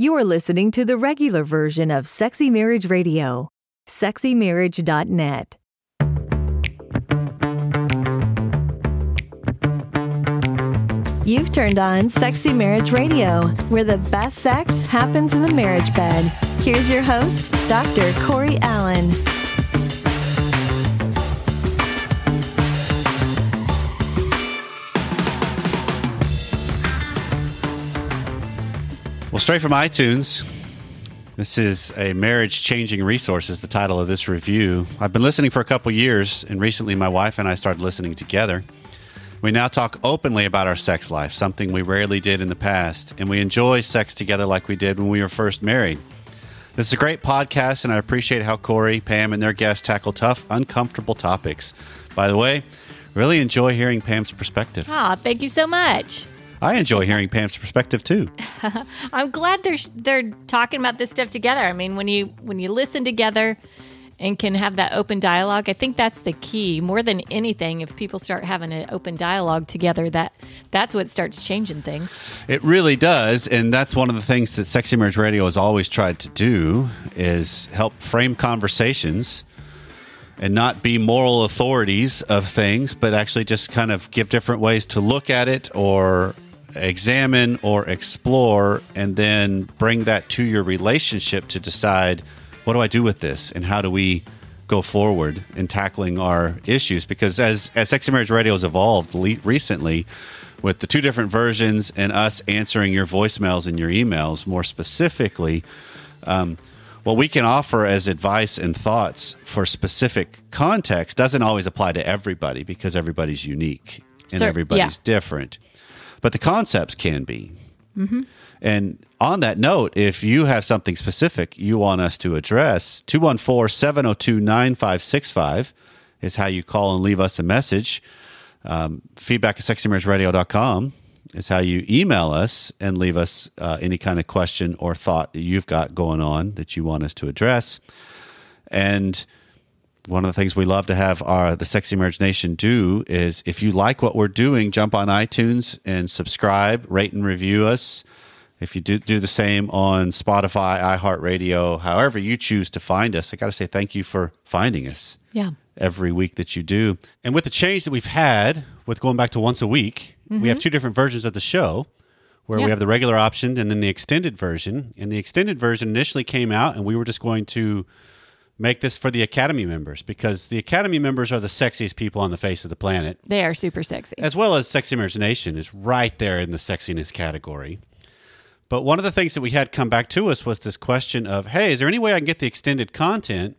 You are listening to the regular version of Sexy Marriage Radio, sexymarriage.net. You've turned on Sexy Marriage Radio, where the best sex happens in the marriage bed. Here's your host, Dr. Corey Allen. Well, straight from iTunes. This is a marriage changing resource, is the title of this review. I've been listening for a couple years, and recently my wife and I started listening together. We now talk openly about our sex life, something we rarely did in the past, and we enjoy sex together like we did when we were first married. This is a great podcast, and I appreciate how Corey, Pam, and their guests tackle tough, uncomfortable topics. By the way, really enjoy hearing Pam's perspective. Ah, thank you so much. I enjoy hearing Pam's perspective too. I'm glad they're they're talking about this stuff together. I mean, when you when you listen together and can have that open dialogue, I think that's the key. More than anything, if people start having an open dialogue together, that that's what starts changing things. It really does, and that's one of the things that Sexy Marriage Radio has always tried to do is help frame conversations and not be moral authorities of things, but actually just kind of give different ways to look at it or examine or explore and then bring that to your relationship to decide what do I do with this? And how do we go forward in tackling our issues? Because as as sexy marriage radio has evolved le- recently with the two different versions and us answering your voicemails and your emails more specifically um, what we can offer as advice and thoughts for specific context doesn't always apply to everybody because everybody's unique and Sure, everybody's yeah. different but the concepts can be. And on that note, if you have something specific you want us to address, 214 702 9565 is how you call and leave us a message. Um, feedback at sexymarriageradio.com is how you email us and leave us uh, any kind of question or thought that you've got going on that you want us to address. And one of the things we love to have our the Sexy Marriage Nation do is if you like what we're doing, jump on iTunes and subscribe, rate and review us. If you do do the same on Spotify, iHeartRadio, however you choose to find us, I got to say thank you for finding us Yeah. every week that you do. And with the change that we've had with going back to once a week, we have mm-hmm. two different versions of the show where Yeah. we have the regular option and then the extended version. And the extended version initially came out and we were just going to make this for the Academy members because the Academy members are the sexiest people on the face of the planet, They are super sexy. as well as Sexy Marriage Nation is right there in the sexiness category. But one of the things that we had come back to us was this question of, hey, is there any way I can get the extended content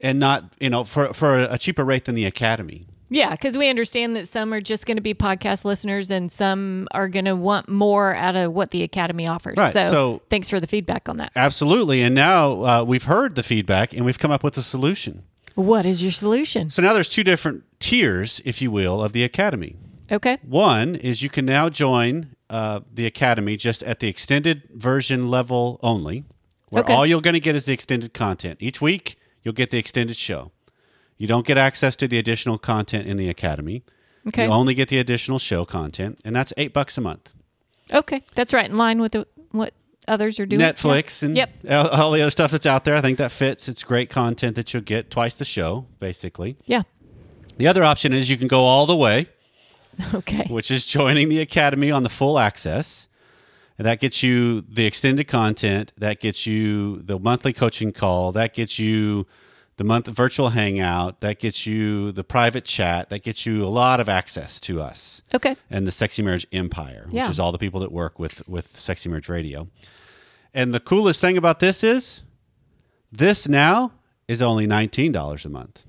and not, you know, for, for a cheaper rate than the Academy? Yeah, because we understand that some are just going to be podcast listeners and some are going to want more out of what the Academy offers. Right, So, so- thanks for the feedback on that. Absolutely. And now uh, we've heard the feedback and we've come up with a solution. What is your solution? So now there's two different tiers, if you will, of the Academy. Okay. One is you can now join uh, the Academy just at the extended version level only, where Okay. all you're going to get is the extended content. Each week, you'll get the extended show. You don't get access to the additional content in the Academy. Okay. You only get the additional show content, and that's eight bucks a month. Okay. That's right. In line with the, what others are doing. Netflix and Yep. all, all the other stuff that's out there. I think that fits. It's great content that you'll get twice the show, basically. Yeah. The other option is you can go all the way, Okay. which is joining the Academy on the full access. And that gets you the extended content. That gets you the monthly coaching call. That gets you the month virtual hangout. That gets you the private chat. That gets you a lot of access to us Okay. and the Sexy Marriage Empire, which Yeah. is all the people that work with with Sexy Marriage Radio. And the coolest thing about this is this now is only $19 a month.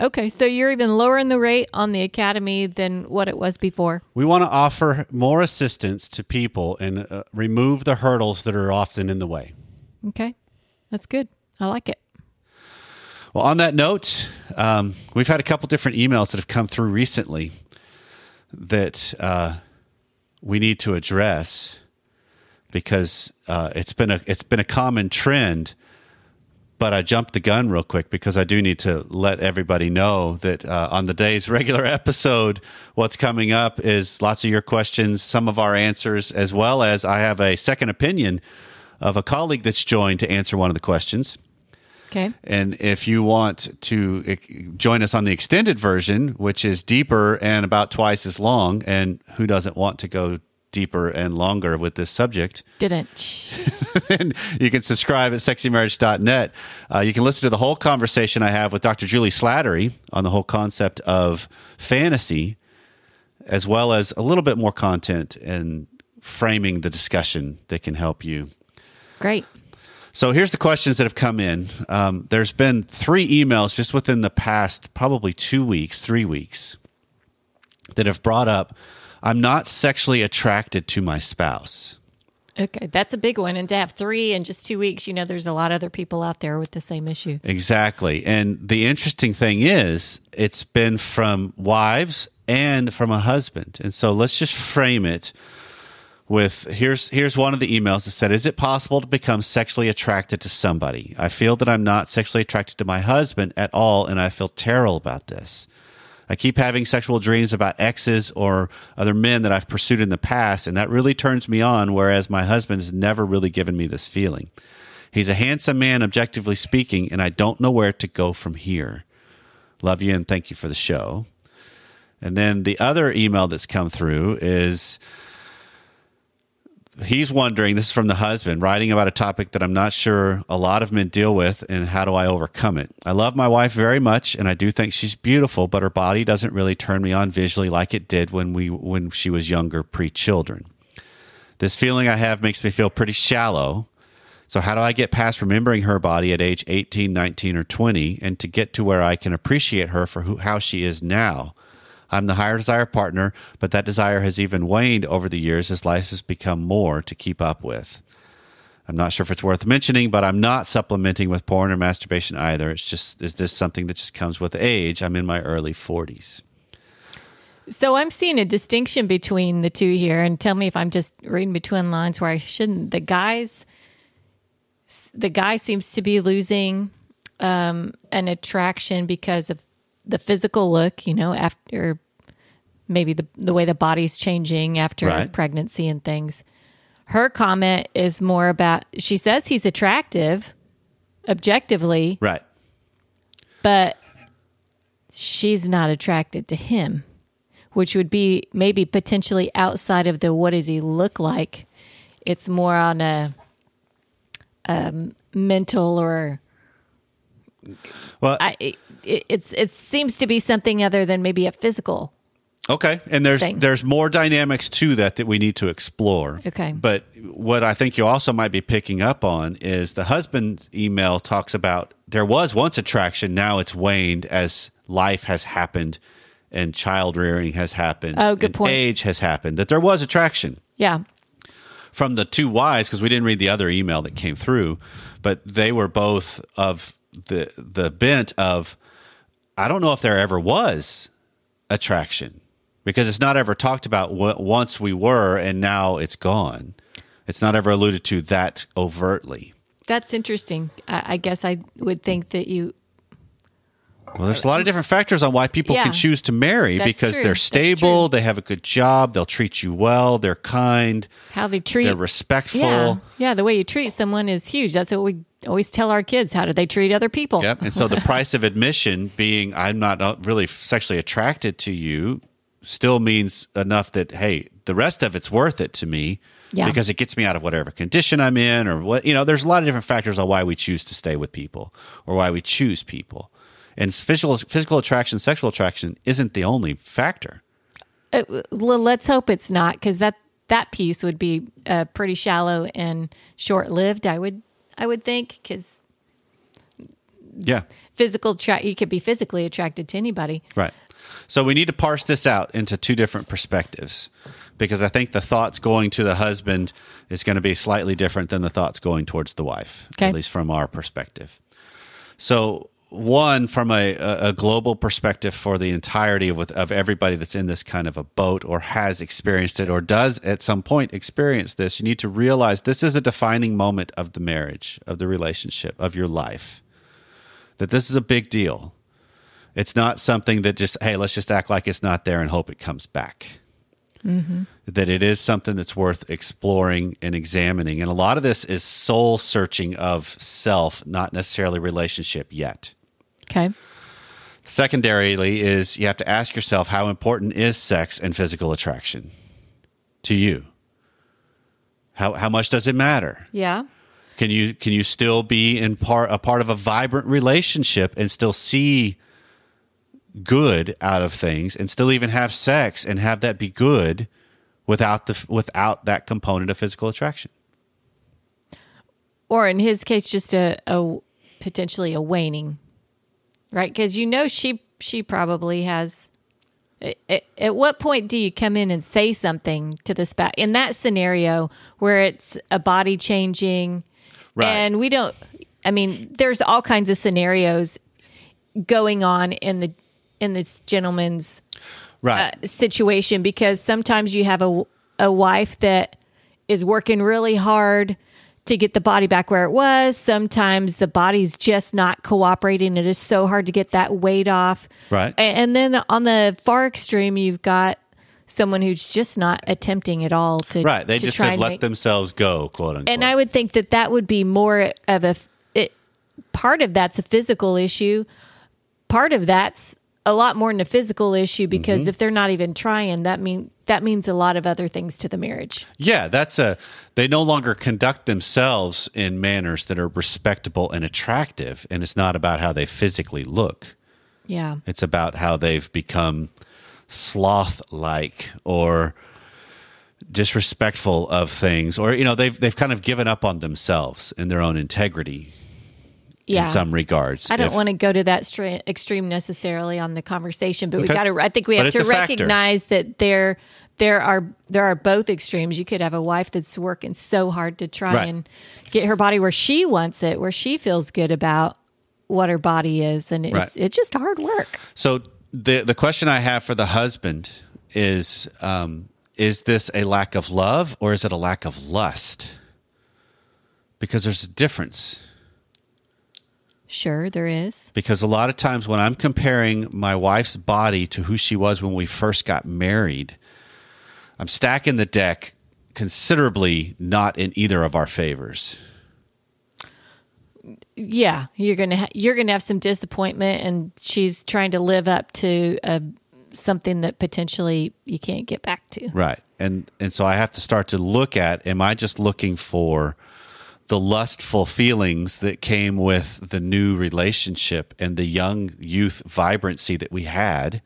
Okay. So you're even lowering the rate on the Academy than what it was before. We want to offer more assistance to people and uh, remove the hurdles that are often in the way. Okay. That's good. I like it. Well, on that note, um, we've had a couple different emails that have come through recently that uh, we need to address because uh, it's been a it's been a common trend but I jumped the gun real quick because I do need to let everybody know that uh, on the day's regular episode, what's coming up is lots of your questions, some of our answers, as well as I have a second opinion of a colleague that's joined to answer one of the questions. Okay. And if you want to eh, join us on the extended version, which is deeper and about twice as long, and who doesn't want to go deeper and longer with this subject, Didn't. then you can subscribe at sexymarriage.net. Uh, you can listen to the whole conversation I have with Dr. Juli Slattery on the whole concept of fantasy, as well as a little bit more content and framing the discussion that can help you. Great. So here's the questions that have come in. Um, there's been three emails just within the past probably two weeks, three weeks, that have brought up I'm not sexually attracted to my spouse. Okay. That's a big one. And to have three in just two weeks, you know, there's a lot of other people out there with the same issue. Exactly. And the interesting thing is, it's been from wives and from a husband. And so let's just frame it with here's here's one of the emails that said, "Is it possible to become sexually attracted to somebody? I feel that I'm not sexually attracted to my husband at all and I feel terrible about this. I keep having sexual dreams about exes or other men that I've pursued in the past and that really turns me on whereas my husband has never really given me this feeling. He's a handsome man objectively speaking and I don't know where to go from here. Love you and thank you for the show." And then the other email that's come through is he's wondering this is from the husband writing about a topic that i'm not sure a lot of men deal with and how do i overcome it. I love my wife very much and i do think she's beautiful but her body doesn't really turn me on visually like it did when we when she was younger pre-children. This feeling i have makes me feel pretty shallow. So how do i get past remembering her body at age 18 19 or 20 and to get to where i can appreciate her for who, how she is now I'm the higher desire partner, but that desire has even waned over the years as life has become more to keep up with. I'm not sure if it's worth mentioning, but I'm not supplementing with porn or masturbation either. It's just, is this something that just comes with age? I'm in my early 40s. So I'm seeing a distinction between the two here, and tell me if I'm just reading between lines where I shouldn't. The guys, the guy seems to be losing um, an attraction because of the physical look, you know, after maybe the the way the body's changing after Right. pregnancy and things. Her comment is more about. She says he's attractive, objectively, Right. but she's not attracted to him, which would be maybe potentially outside of the what does he look like. It's more on a um, mental or Well, I, it, it's it seems to be something other than maybe a physical. Okay, and there's thing. there's more dynamics to that that we need to explore. Okay. but what I think you also might be picking up on is the husband's email talks about there was once attraction, now it's waned as life has happened and child rearing has happened. Oh, good and point. Age has happened. That there was attraction Yeah, from the two wives because we didn't read the other email that came through, but they were both of the the bent of I don't know if there ever was attraction because it's not ever talked about once we were and now it's gone. It's not ever alluded to that overtly. that's interesting. I, I guess I would think that you. Well, there's a lot of different factors on why people Yeah. can choose to marry because true. they're stable, they have a good job, they'll treat you well, they're kind, How they treat, they're respectful. yeah, yeah. The way you treat someone is huge. That's what we always tell our kids. How do they treat other people? Yep. And so the price of admission being I'm not uh, really sexually attracted to you still means enough that hey, the rest of it's worth it to me Yeah. because it gets me out of whatever condition I'm in or what you know, there's a lot of different factors on why we choose to stay with people or why we choose people. And physical physical attraction, sexual attraction isn't the only factor. Uh, let's hope it's not because that that piece would be uh, pretty shallow and short lived. I would I would think because Yeah. physical tra- you could be physically attracted to anybody. Right. So we need to parse this out into two different perspectives because I think the thoughts going to the husband is going to be slightly different than the thoughts going towards the wife, Okay. at least from our perspective. So, one, from a, a global perspective for the entirety of, with- of everybody that's in this kind of a boat or has experienced it or does at some point experience this, you need to realize this is a defining moment of the marriage, of the relationship, of your life that this is a big deal. It's not something that just, hey, let's just act like it's not there and hope it comes back. Mm-hmm. That it is something that's worth exploring and examining. And a lot of this is soul searching of self, not necessarily relationship yet. Okay. Secondarily, is you have to ask yourself how important is sex and physical attraction to you? How, how much does it matter? Yeah. Can you can you still be in part a part of a vibrant relationship and still see good out of things and still even have sex and have that be good without the without that component of physical attraction? Or in his case, just a, a potentially a waning, right? Because you know she she probably has. At, at what point do you come in and say something to the spouse in that scenario where it's a body changing, Right. and we don't? I mean, there's all kinds of scenarios going on in the in this gentleman's Right. uh, situation because sometimes you have a, a wife that is working really hard to get the body back where it was. Sometimes the body's just not cooperating. It is so hard to get that weight off. Right. And, then on the far extreme, you've got someone who's just not attempting at all to right. They to just have let make- themselves go, quote unquote. and I would think that that would be more of a it, part of that's a physical issue. Part of that's a lot more than a physical issue because Mm-hmm. if they're not even trying, that mean that means a lot of other things to the marriage. Yeah, that's a. They no longer conduct themselves in manners that are respectable and attractive, and it's not about how they physically look. Yeah. It's about how they've become sloth-like or disrespectful of things, or you know, they've they've kind of given up on themselves and their own integrity Yeah. in some regards. I don't If- want to go to that stra- extreme necessarily on the conversation, but we got to. I think we have to a factor. recognize that there there are there are both extremes. You could have a wife that's working so hard to try Right. and get her body where she wants it, where she feels good about what her body is, and it's Right. it's just hard work. So the the question I have for the husband is: um, Is this a lack of love or is it a lack of lust? Because there's a difference. Sure, there is. Because a lot of times when I'm comparing my wife's body to who she was when we first got married, I'm stacking the deck considerably not in either of our favors. Yeah, you're gonna ha- you're gonna have some disappointment, and she's trying to live up to uh, something that potentially you can't get back to. Right. And and so I have to start to look at am I just looking for the lustful feelings that came with the new relationship and the young youth vibrancy that we had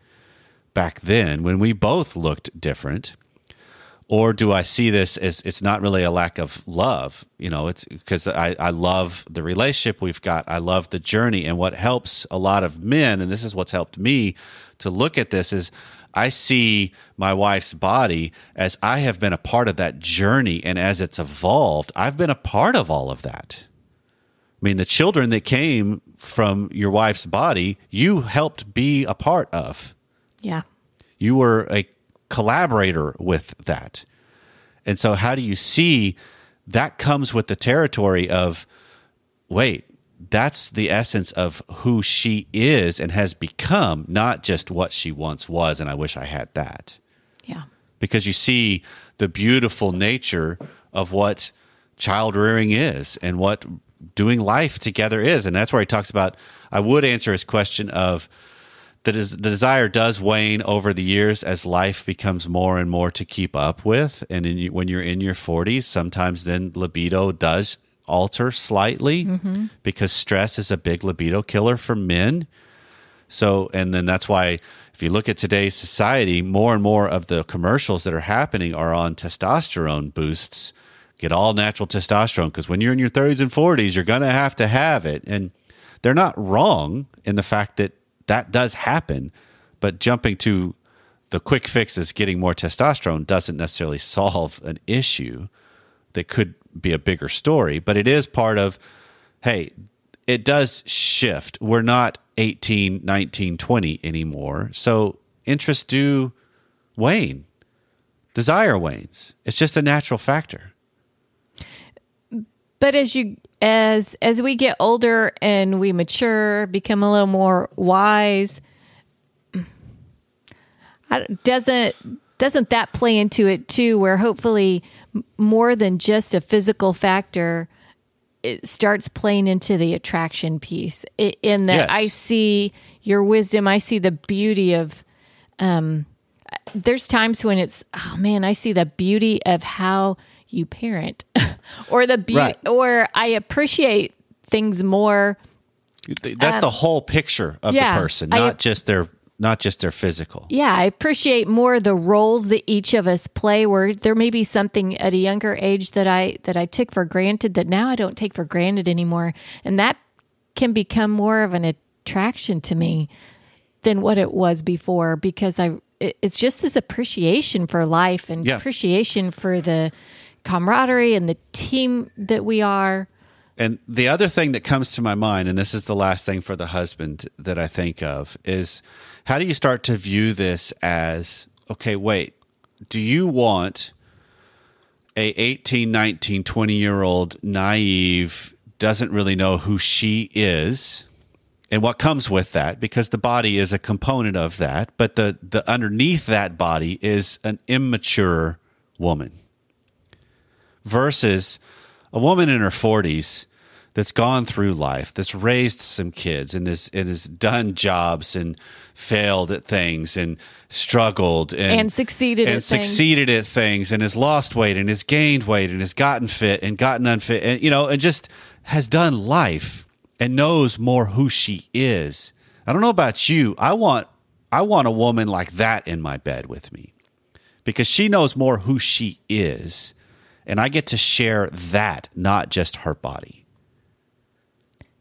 back then when we both looked different or do I see this as it's not really a lack of love? You know, it's because I, I love the relationship we've got. I love the journey. And what helps a lot of men, and this is what's helped me to look at this, is I see my wife's body as I have been a part of that journey. And as it's evolved, I've been a part of all of that. I mean, the children that came from your wife's body, you helped be a part of Yeah, you were a collaborator with that. And so, how do you see that comes with the territory of, wait, that's the essence of who she is and has become, not just what she once was. And I wish I had that. yeah, Because you see the beautiful nature of what child rearing is and what doing life together is. And that's where he talks about. I would answer his question of, the, des- the desire does wane over the years as life becomes more and more to keep up with. And in, when you're in your 40s, sometimes then libido does alter slightly mm-hmm. because stress is a big libido killer for men. So, and then that's why if you look at today's society, more and more of the commercials that are happening are on testosterone boosts. Get all natural testosterone because when you're in your 30s and 40s, you're going to have to have it. And they're not wrong in the fact that that does happen, but jumping to the quick fix is getting more testosterone doesn't necessarily solve an issue that could be a bigger story, but it is part of, hey, it does shift. We're not 18, 19, 20 anymore. So interests do wane, desire wanes. It's just a natural factor. but as you as as we get older and we mature, become a little more wise, doesn't doesn't that play into it too? Where hopefully more than just a physical factor, it starts playing into the attraction piece. In that Yes. I see your wisdom, I see the beauty of. Um, there's times when it's oh man, I see the beauty of how you parent, or the beauty, Right. or I appreciate things more. That's the whole picture of Um, yeah, the person, I- not just their not just their physical. Yeah, I appreciate more the roles that each of us play. Where there may be something at a younger age that I that I took for granted that now I don't take for granted anymore, and that can become more of an attraction to me than what it was before because I it- it's just this appreciation for life and Yeah. appreciation for the camaraderie and the team that we are. And the other thing that comes to my mind, and this is the last thing for the husband that I think of, is how do you start to view this as okay, wait, do you want a 18, 19, 20 year old naive, doesn't really know who she is and what comes with that? Because the body is a component of that, but the, the underneath that body is an immature woman versus a woman in her 40s that's gone through life, that's raised some kids and has, and has done jobs and failed at things and struggled and, And succeeded and at things. succeeded at things and has lost weight and has gained weight and has gotten fit and gotten unfit and you know and just has done life and knows more who she is. I don't know about you. I want I want a woman like that in my bed with me because she knows more who she is and I get to share that, not just her body.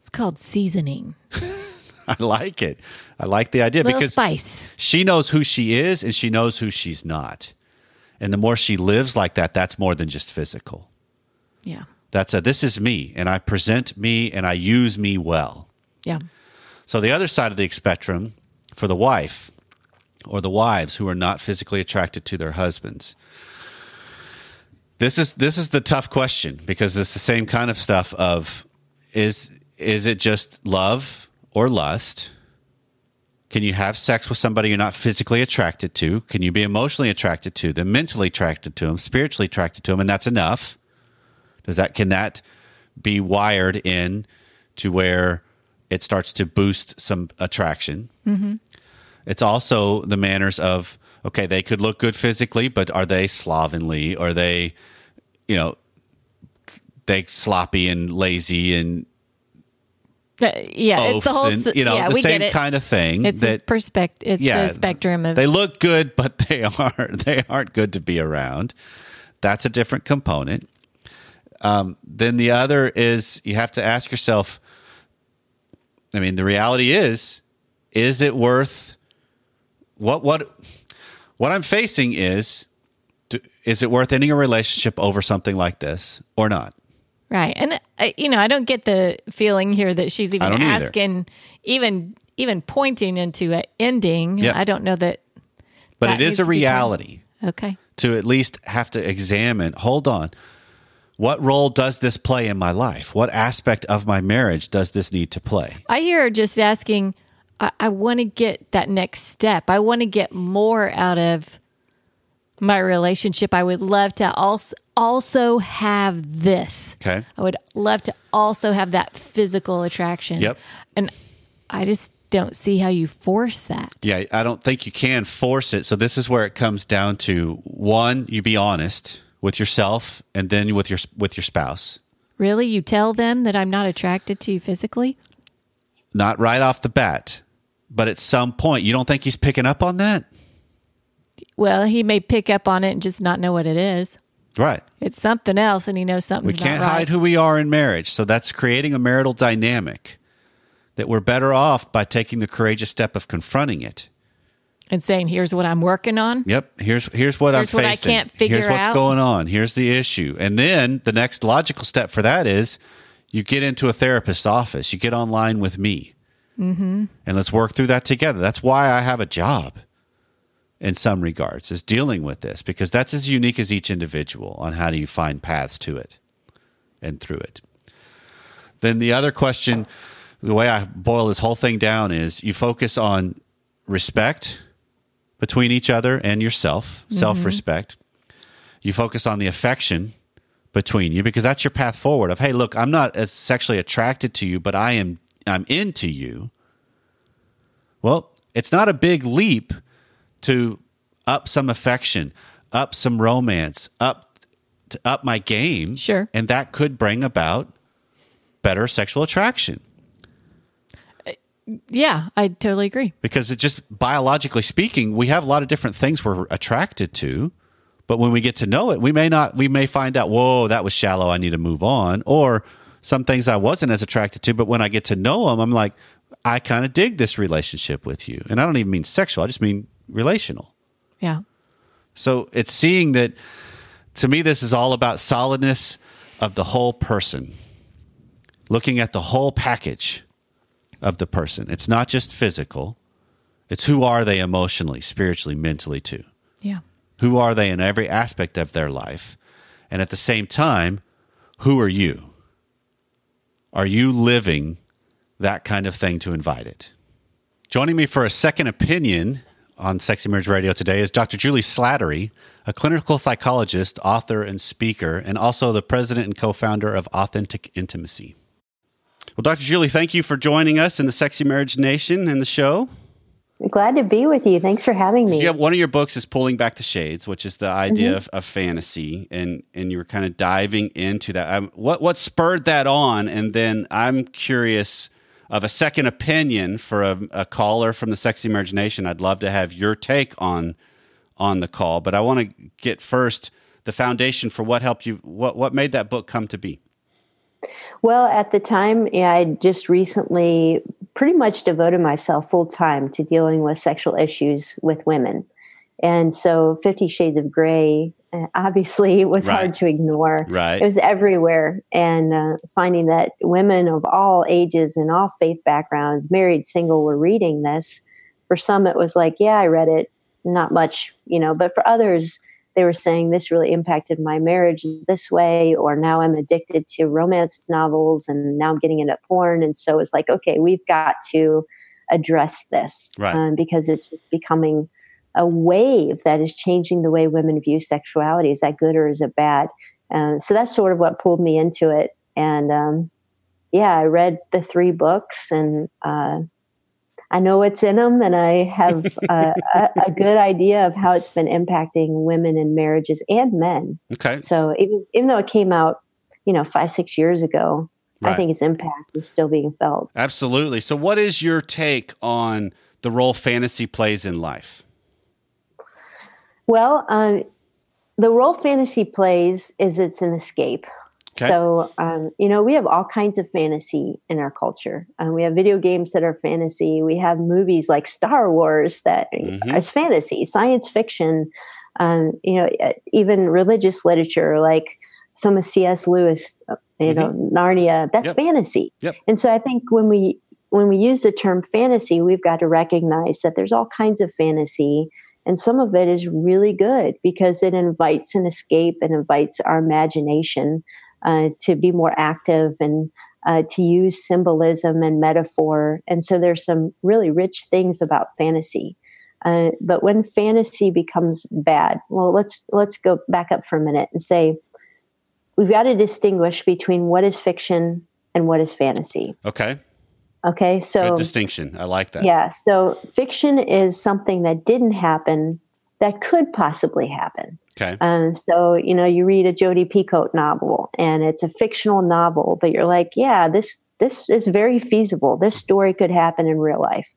It's called seasoning, I like it. I like the idea little because spice. she knows who she is and she knows who she's not. And the more she lives like that, that's more than just physical. Yeah, That's a this is me and I present me and I use me well. yeah. So the other side of the spectrum for the wife or the wives who are not physically attracted to their husbands. This is this is the tough question because it's the same kind of stuff of is is it just love or lust? Can you have sex with somebody you're not physically attracted to? Can you be emotionally attracted to them, mentally attracted to them, spiritually attracted to them, and that's enough? Does that can that be wired in to where it starts to boost some attraction? Mm-hmm. It's also the manners of okay, they could look good physically, but are they slovenly? Are they, you know, they sloppy and lazy and Uh, yeah, it's the whole. and you know yeah, the same kind of thing It's that the perspective. It's yeah, the spectrum of. they look good, but they aren't they aren't good to be around. That's a different component. Um, then the other is you have to ask yourself. I mean, the reality is, is it worth what what what I'm facing is, do- is it worth ending a relationship over something like this or not? Right. And uh, you know, I don't get the feeling here that she's even don't either. asking even even pointing into an ending. Yeah. I don't know that But That it is a reality. okay. to at least have to examine hold on what role does this play in my life what aspect of my marriage does this need to play I hear her just asking I, I want to get that next step. I want to get more out of my relationship. I would love to also also have this. okay I would love to also have that physical attraction. Yep. And I just don't see how you force that. yeah i don't think you can force it so this is where it comes down to one you be honest with yourself and then with your with your spouse Really? You tell them that I'm not attracted to you physically? not right off the bat but at some point you don't think he's picking up on that Well, he may pick up on it and just not know what it is. right It's something else, and he knows something. we can't right. hide who we are in marriage so that's creating a marital dynamic that we're better off by taking the courageous step of confronting it and saying, "Here's what I'm working on." Yep. Here's here's what Here's I'm what I can't figure here's what's out. going on. Here's the issue. And then the next logical step for that is you get into a therapist's office. You get online with me, mm-hmm. and let's work through that together. That's why I have a job. In some regards, is dealing with this because that's as unique as each individual on how do you find paths to it and through it. then the other question, the way I boil this whole thing down is you focus on respect between each other and yourself, mm-hmm. self respect. You focus on the affection between you because that's your path forward of hey look i'm not as sexually attracted to you but i am i'm into you well it's not a big leap to up some affection up some romance up to up my game. Sure. and that could bring about better sexual attraction. Uh, yeah, I totally agree. because it just biologically speaking we have a lot of different things we're attracted to. But when we get to know it we may not we may find out whoa that was shallow i need to move on. Or some things i wasn't as attracted to but when i get to know them i'm like i kind of dig this relationship with you. And i don't even mean sexual i just mean relational. Yeah. so it's seeing that to me this is all about solidness of the whole person. Looking at the whole package of the person. It's not just physical. It's who are they emotionally spiritually mentally too Yeah. who are they in every aspect of their life? And at the same time who are you? Are you living that kind of thing to invite it? Joining me for a second opinion on sexy marriage radio today is dr juli slattery a clinical psychologist author and speaker and also the president and co-founder of authentic intimacy well dr juli thank you for joining us in the sexy marriage nation and the show Glad to be with you. Thanks for having me. Yeah, one of your books is pulling back the shades, which is the idea Mm-hmm. of, of fantasy, and and you were kind of diving into that. Um, what what spurred that on? And then I'm curious of a second opinion for a, a caller from the Sexy Marriage Nation. I'd love to have your take on on the call, but I want to get first the foundation for what helped you. What what made that book come to be? Well, at the time, I just recently pretty much devoted myself full time to dealing with sexual issues with women. And so Fifty Shades of Grey uh, obviously was Right. hard to ignore. Right. It was everywhere. And uh, finding that women of all ages and all faith backgrounds, married, single, were reading this. For some, it was like, yeah, I read it, not much, you know, but for others, they were saying this really impacted my marriage this way, or now I'm addicted to romance novels and now I'm getting into porn. And so it's like, okay, we've got to address this Right. um, because it's becoming a wave that is changing the way women view sexuality. Is that good or is it bad? Uh, so that's sort of what pulled me into it. And um, yeah, I read the three books and uh, I know what's in them, and I have uh, a, a good idea of how it's been impacting women in marriages and men. Okay, So even even though it came out, you know, five six years ago, Right. I think its impact is still being felt. absolutely. So, what is your take on the role fantasy plays in life? Well, um, the role fantasy plays is it's an escape. Okay. So, um, you know, we have all kinds of fantasy in our culture. Um, we have video games that are fantasy. We have movies like Star Wars that Mhm. is fantasy, science fiction. Um, you know, even religious literature like some of C.S. Lewis, uh, you know, Narnia. That's Mm-hmm. Yep. fantasy. Yep. And so, I think when we when we use the term fantasy, we've got to recognize that there's all kinds of fantasy and some of it is really good because it invites an escape and invites our imagination uh, to be more active and uh, to use symbolism and metaphor. And so there's some really rich things about fantasy. Uh, but when fantasy becomes bad, well, let's let's go back up for a minute and say we've got to distinguish between what is fiction and what is fantasy. Okay, Okay, so good distinction. I like that. yeah. So fiction is something that didn't happen that could possibly happen. Okay. Um, so you know, you read a Jodi Picoult novel, and it's a fictional novel, but you're like, yeah, this this is very feasible. This story could happen in real life.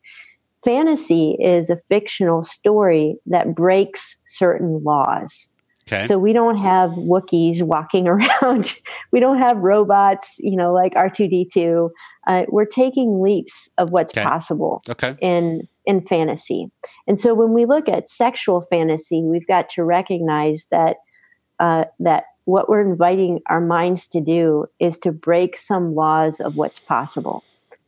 Fantasy is a fictional story that breaks certain laws. Okay. So we don't have Wookiees walking around. we don't have robots, you know, like R2D2. Uh, we're taking leaps of what's Okay. possible okay. in in fantasy. And so when we look at sexual fantasy, we've got to recognize that uh, that what we're inviting our minds to do is to break some laws of what's possible.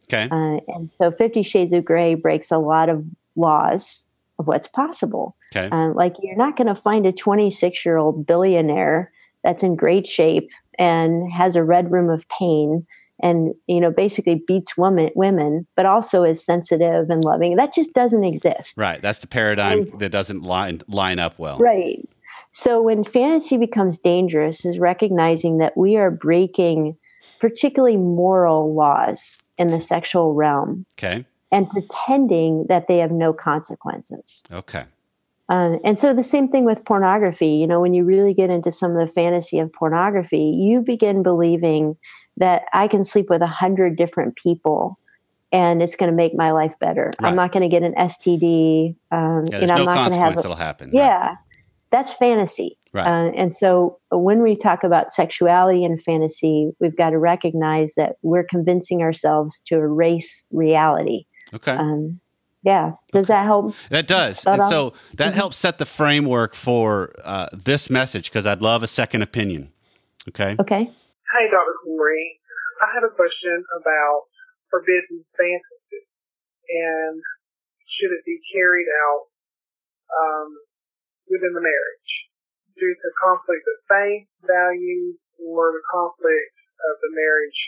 Okay. Uh, and so Fifty Shades of Grey breaks a lot of laws of what's possible. Okay. Uh, like you're not going to find a 26 year old billionaire that's in great shape and has a red room of pain and you know basically beats women women but also is sensitive and loving. That just doesn't exist. Right. That's the paradigm and, that doesn't line line up well. Right. So when fantasy becomes dangerous is recognizing that we are breaking particularly moral laws in the sexual realm okay. and pretending that they have no consequences. Okay. Um, and so the same thing with pornography. You know, when you really get into some of the fantasy of pornography, you begin believing that I can sleep with a hundred different people and it's going to make my life better. Right. I'm not going to get an STD. Um, yeah, you know, I'm no not going to have. A, that'll happen. Yeah, right. that's fantasy. Right. Uh, and so when we talk about sexuality and fantasy, we've got to recognize that we're convincing ourselves to erase reality. Okay. Um, yeah. Does okay. that help? That does. And so that mm-hmm. helps set the framework for uh, this message because I'd love a second opinion. Okay. Okay. Hi, Dr. Corey. I have a question about forbidden fantasy and should it be carried out um, within the marriage due to conflict of faith, values, or the conflict of the marriage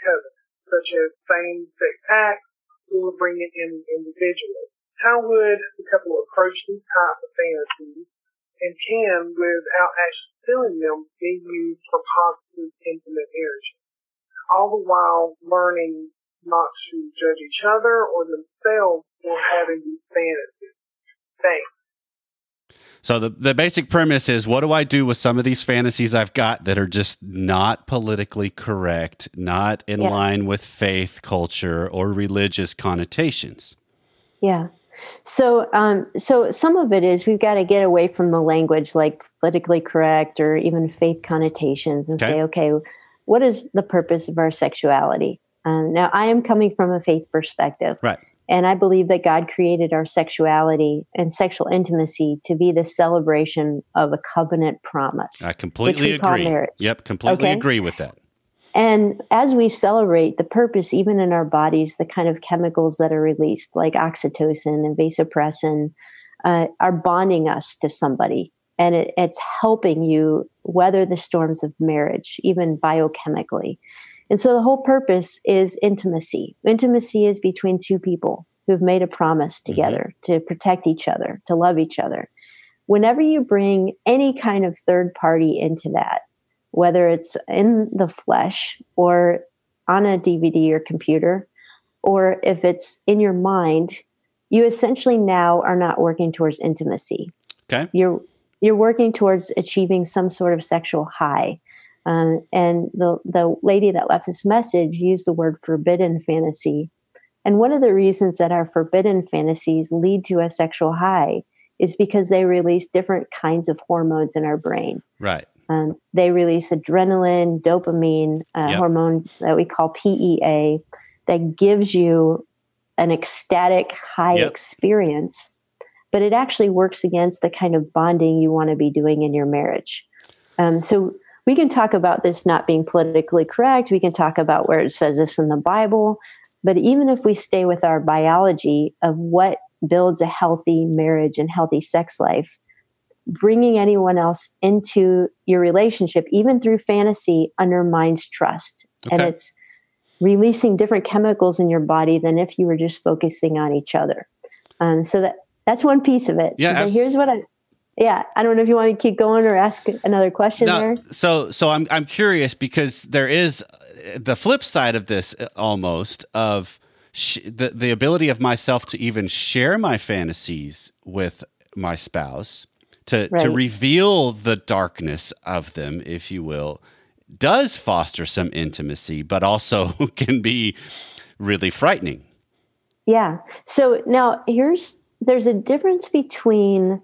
covenant, such as same-sex acts or bringing in individuals. How would the couple approach these types of fantasies and can, without actually feeling them, be used for positive, intimate marriages. All the while learning not to judge each other or themselves for having these fantasies. Thanks. So the the basic premise is what do I do with some of these fantasies I've got that are just not politically correct, not in yeah. line with faith, culture, or religious connotations? Yeah. So, um, so some of it is we've got to get away from the language like politically correct or even faith connotations and okay. say, okay, what is the purpose of our sexuality? Um, now, I am coming from a faith perspective, right? And I believe that God created our sexuality and sexual intimacy to be the celebration of a covenant promise. I completely agree. Yep, completely okay? agree with that. And as we celebrate the purpose, even in our bodies, the kind of chemicals that are released, like oxytocin and vasopressin, uh, are bonding us to somebody. And it, it's helping you weather the storms of marriage, even biochemically. And so the whole purpose is intimacy. Intimacy is between two people who've made a promise mm-hmm. together mm-hmm. to protect each other, to love each other. Whenever you bring any kind of third party into that, whether it's in the flesh or on a DVD or computer, or if it's in your mind, you essentially now are not working towards intimacy. Okay. You're you're working towards achieving some sort of sexual high. Um, and the the lady that left this message used the word forbidden fantasy. And one of the reasons that our forbidden fantasies lead to a sexual high is because they release different kinds of hormones in our brain. Right. Um, they release adrenaline, dopamine, uh, yep. hormone that we call PEA, that gives you an ecstatic high yep. experience, but it actually works against the kind of bonding you want to be doing in your marriage. Um, so we can talk about this not being politically correct. We can talk about where it says this in the Bible. But even if we stay with our biology of what builds a healthy marriage and healthy sex life, bringing anyone else into your relationship, even through fantasy, undermines trust. Okay. And it's releasing different chemicals in your body than if you were just focusing on each other. Um, so that that's one piece of it. Yeah. But here's what I yeah, I don't know if you want to keep going or ask another question no, there. So, so I'm I'm curious because there is the flip side of this uh, almost of sh- the the ability of myself to even share my fantasies with my spouse to right. to reveal the darkness of them, if you will, does foster some intimacy, but also can be really frightening. Yeah. So now here's there's a difference between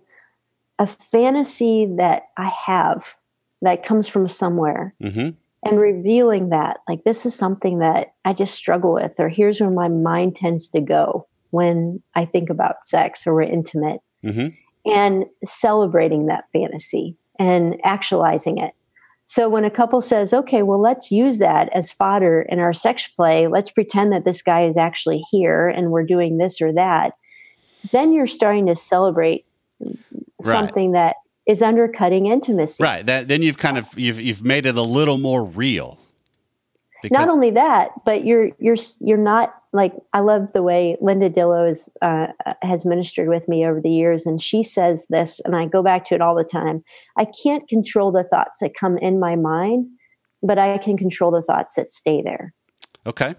a fantasy that I have that comes from somewhere mm-hmm. and revealing that, like, this is something that I just struggle with, or here's where my mind tends to go when I think about sex or we're intimate. Mm-hmm and celebrating that fantasy and actualizing it. So when a couple says, okay, well, let's use that as fodder in our sex play, let's pretend that this guy is actually here and we're doing this or that, then you're starting to celebrate right. something that is undercutting intimacy. Right. That then you've kind of you've you've made it a little more real. Because, not only that, but you're you're you're not like I love the way Linda Dillow is, uh, has ministered with me over the years, and she says this, and I go back to it all the time. I can't control the thoughts that come in my mind, but I can control the thoughts that stay there. Okay.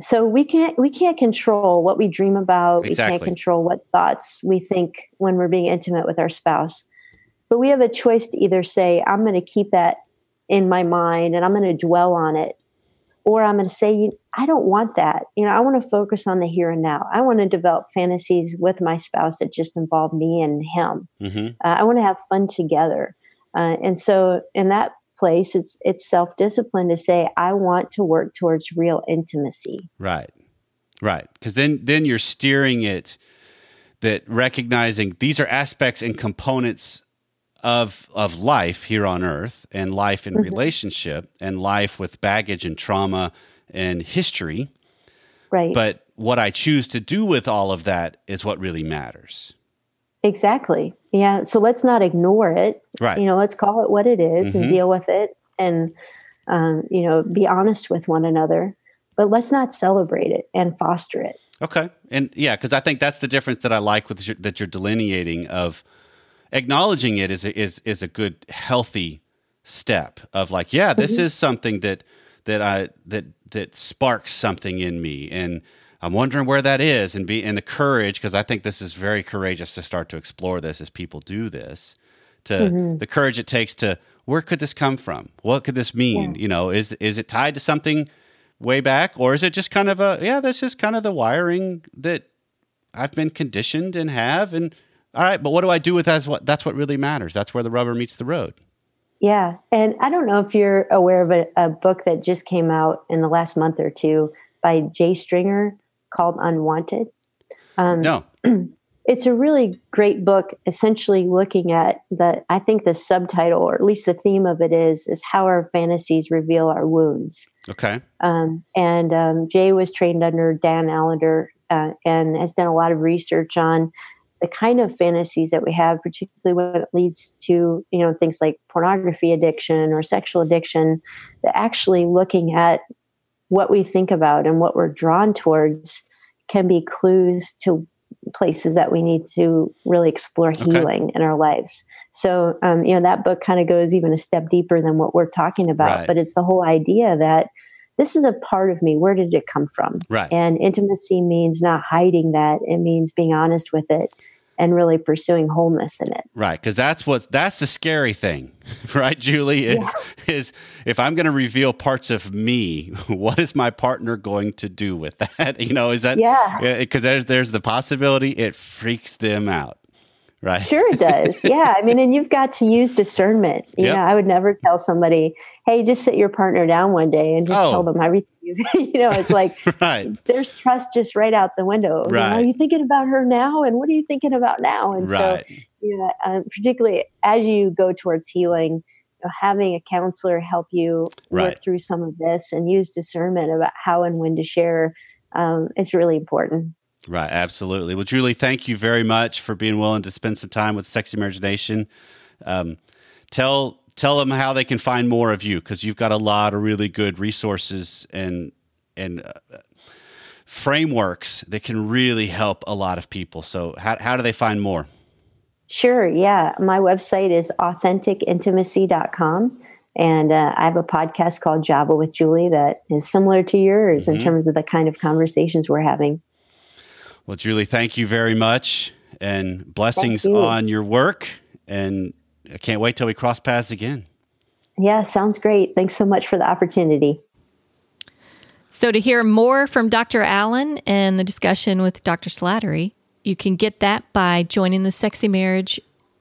So we can't we can't control what we dream about. Exactly. We can't control what thoughts we think when we're being intimate with our spouse. But we have a choice to either say, I'm going to keep that in my mind and I'm going to dwell on it or I'm going to say, I don't want that. You know, I want to focus on the here and now. I want to develop fantasies with my spouse that just involve me and him. Mm-hmm. Uh, I want to have fun together. Uh, and so, in that place, it's it's self discipline to say, I want to work towards real intimacy. Right, right. Because then then you're steering it. That recognizing these are aspects and components of of life here on earth and life in Mhm. relationship and life with baggage and trauma and history Right. but what i choose to do with all of that is what really matters exactly. Yeah. So let's not ignore it. right You know, let's call it what it is Mhm. and deal with it and, um, you know, be honest with one another. But let's not celebrate it and foster it. okay and yeah because i think that's the difference that i like with your, that you're delineating of acknowledging it is a, is is a good healthy step of like yeah this mm-hmm. is something that that i that that sparks something in me. And i'm wondering where that is and be and the courage because i think this is very courageous to start to explore this as people do this to mm-hmm. the courage it takes to where could this come from? What could this mean? You know is is it tied to something way back or is it just kind of a yeah this is kind of the wiring that i've been conditioned and have and all right but what do i do with that is what that's what really matters that's where the rubber meets the road Yeah. And I don't know if you're aware of a, a book that just came out in the last month or two by Jay Stringer called Unwanted. Um, no It's a really great book, essentially looking at the, I think the subtitle, or at least the theme of it is, is how our fantasies reveal our wounds. okay Um, and um, Jay was trained under Dan Allender uh, and has done a lot of research on the kind of fantasies that we have, particularly when it leads to you know things like pornography addiction or sexual addiction. That actually looking at what we think about and what we're drawn towards can be clues to places that we need to really explore Okay. healing in our lives. So, um, you know, that book kind of goes even a step deeper than what we're talking about, Right. but it's the whole idea that this is a part of me. Where did it come from? right And intimacy means not hiding that. It means being honest with it and really pursuing wholeness in it. Right, because that's what that's the scary thing, right, Juli? Is is if I'm going to reveal parts of me, what is my partner going to do with that? You know, is that Yeah. Because there's there's the possibility it freaks them out, right? Sure, it does. yeah. I mean, and you've got to use discernment. You Yep. know, I would never tell somebody, hey, just sit your partner down one day and just Oh. tell them everything. You, know, it's like right, there's trust just right out the window. You know, Right. are you thinking about her now? And what are you thinking about now? And right, so, know, um, particularly as you go towards healing, you know, having a counselor help you work through some of this and use discernment about how and when to share um, is really important. right. Absolutely. Well, Juli, thank you very much for being willing to spend some time with Sexy Marriage Nation. Um, tell tell them how they can find more of you because you've got a lot of really good resources and and uh, frameworks that can really help a lot of people. So, how how do they find more? Sure. Yeah. My website is authenticintimacy.com. And uh, I have a podcast called Java with Juli that is similar to yours Mhm. in terms of the kind of conversations we're having. Well, Juli, thank you very much, and blessings you. on your work. And I can't wait till we cross paths again. Yeah, sounds great. Thanks so much for the opportunity. So, to hear more from Dr. Allan and the discussion with Dr. Slattery, you can get that by joining the Sexy Marriage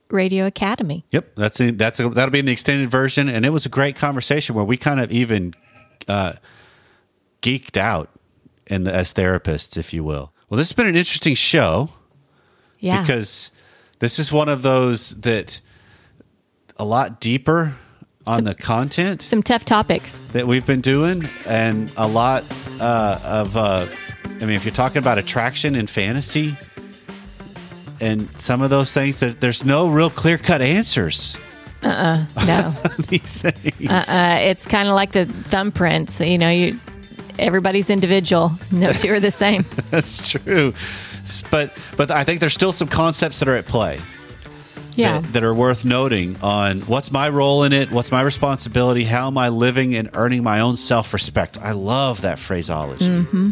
Radio Academy. Yep, that's a, that's a, that'll be in the extended version, and it was a great conversation where we kind of even uh, geeked out in the, as therapists, if you will. Well, this has been an interesting show Yeah. because this is one of those that a lot deeper on the content Some tough topics. that we've been doing, and a lot uh, of. Uh, I mean, if you're talking about attraction and fantasy, and some of those things, that there's no real clear cut answers Uh uh no. these things. Uh uh It's kind of like the thumbprints. You know, you everybody's individual. No two are the same. That's true. But but I think there's still some concepts that are at play. Yeah. That, that are worth noting on what's my role in it, what's my responsibility, how am I living and earning my own self respect. I love that phraseology. Mm-hmm.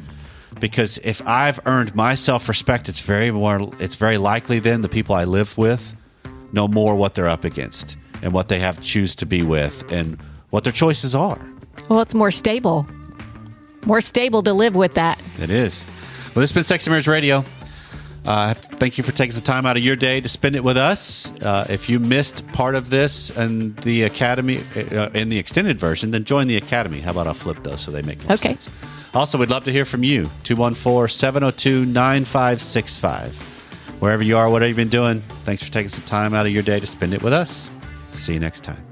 Because if I've earned my self respect, it's very more it's very likely then the people I live with know more what they're up against and what they have to choose to be with and what their choices are. Well, it's more stable. More stable to live with that. It is. Well, this has been Sexy Marriage Radio. Uh, thank you for taking some time out of your day to spend it with us. Uh, if you missed part of this and the Academy uh, in the extended version, then join the Academy. How about I'll flip those so they make more Okay. sense? Also, we'd love to hear from you. 214 702 9565. Wherever you are, whatever you've been doing, thanks for taking some time out of your day to spend it with us. See you next time.